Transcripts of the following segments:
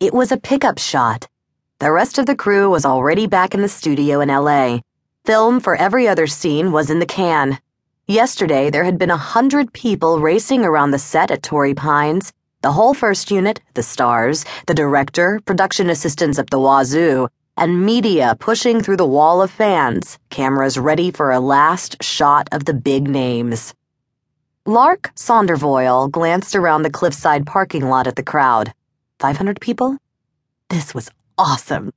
It was a pickup shot. The rest of the crew was already back in the studio in LA. Film for every other scene was in the can. Yesterday, there had been a hundred people racing around the set at Torrey Pines. The whole first unit, the stars, the director, production assistants up the wazoo, and media pushing through the wall of fans, cameras ready for a last shot of the big names. Lark Sondervoyle glanced around the cliffside parking lot at the crowd. 500 people? This was awesome.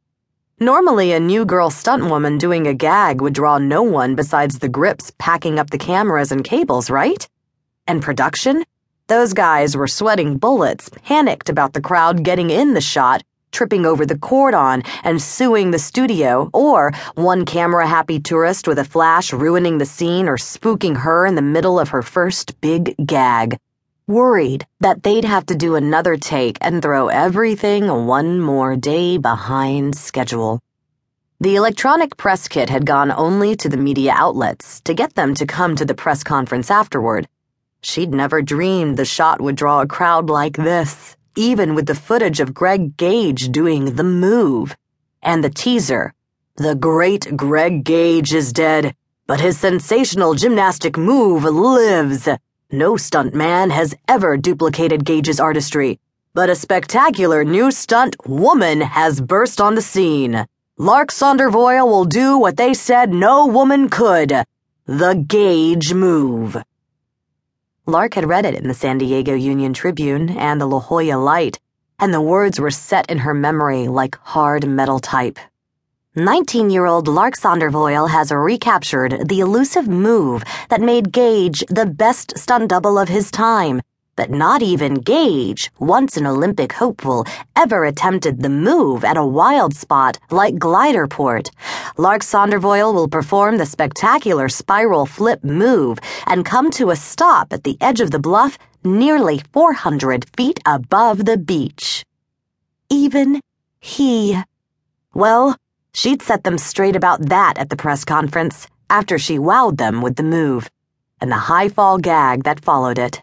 Normally, a new girl stunt woman doing a gag would draw no one besides the grips packing up the cameras and cables, right? And production? Those guys were sweating bullets, panicked about the crowd getting in the shot, tripping over the cordon and suing the studio, or one camera happy tourist with a flash ruining the scene or spooking her in the middle of her first big gag worried that they'd have to do another take and throw everything one more day behind schedule. The electronic press kit had gone only to the media outlets to get them to come to the press conference afterward. She'd never dreamed the shot would draw a crowd like this, even with the footage of Greg Gaige doing the move. And the teaser. The great Greg Gaige is dead, but his sensational gymnastic move lives. No stuntman has ever duplicated Gaige's artistry, but a spectacular new stunt woman has burst on the scene. Lark Sondervoyle will do what they said no woman could the Gaige move. Lark had read it in the San Diego Union Tribune and the La Jolla Light, and the words were set in her memory like hard metal type. 19 year old Lark Sondervoyle has recaptured the elusive move that made Gaige the best stunt double of his time. But not even Gaige, once an Olympic hopeful, ever attempted the move at a wild spot like Gliderport. Lark Sondervoyle will perform the spectacular spiral flip move and come to a stop at the edge of the bluff nearly 400 feet above the beach. Even he. Well, She'd set them straight about that at the press conference after she wowed them with the move and the high fall gag that followed it.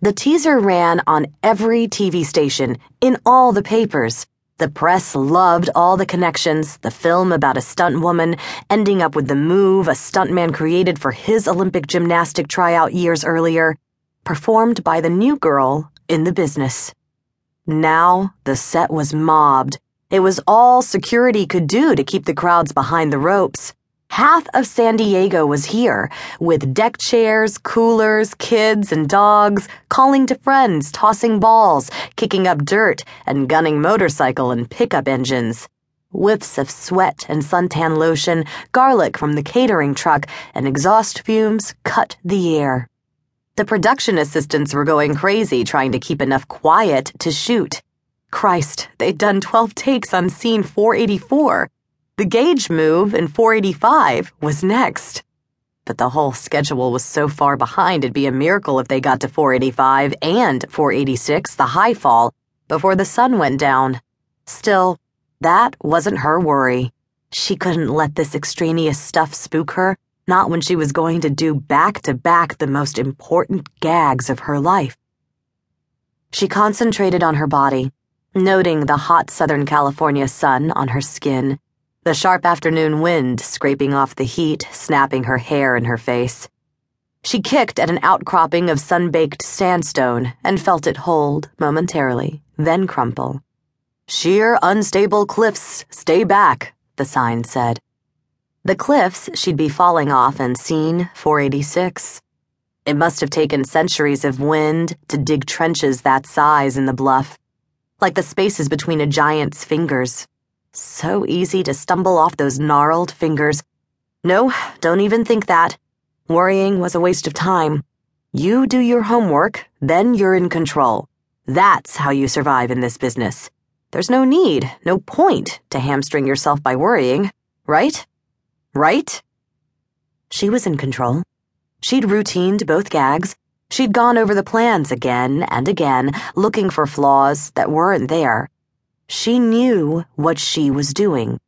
The teaser ran on every TV station, in all the papers. The press loved all the connections, the film about a stunt woman ending up with the move a stuntman created for his Olympic gymnastic tryout years earlier, performed by the new girl in the business. Now the set was mobbed it was all security could do to keep the crowds behind the ropes. Half of San Diego was here, with deck chairs, coolers, kids, and dogs, calling to friends, tossing balls, kicking up dirt, and gunning motorcycle and pickup engines. Whiffs of sweat and suntan lotion, garlic from the catering truck, and exhaust fumes cut the air. The production assistants were going crazy trying to keep enough quiet to shoot. Christ, they'd done 12 takes on scene 484. The Gaige move in 485 was next. But the whole schedule was so far behind it'd be a miracle if they got to 485 and 486, the high fall, before the sun went down. Still, that wasn't her worry. She couldn't let this extraneous stuff spook her, not when she was going to do back to back the most important gags of her life. She concentrated on her body noting the hot Southern California sun on her skin, the sharp afternoon wind scraping off the heat, snapping her hair in her face. She kicked at an outcropping of sun-baked sandstone and felt it hold momentarily, then crumple. Sheer, unstable cliffs, stay back, the sign said. The cliffs she'd be falling off and scene 486. It must have taken centuries of wind to dig trenches that size in the bluff like the spaces between a giant's fingers. So easy to stumble off those gnarled fingers. No, don't even think that. Worrying was a waste of time. You do your homework, then you're in control. That's how you survive in this business. There's no need, no point to hamstring yourself by worrying, right? Right? She was in control. She'd routined both gags, She'd gone over the plans again and again, looking for flaws that weren't there. She knew what she was doing.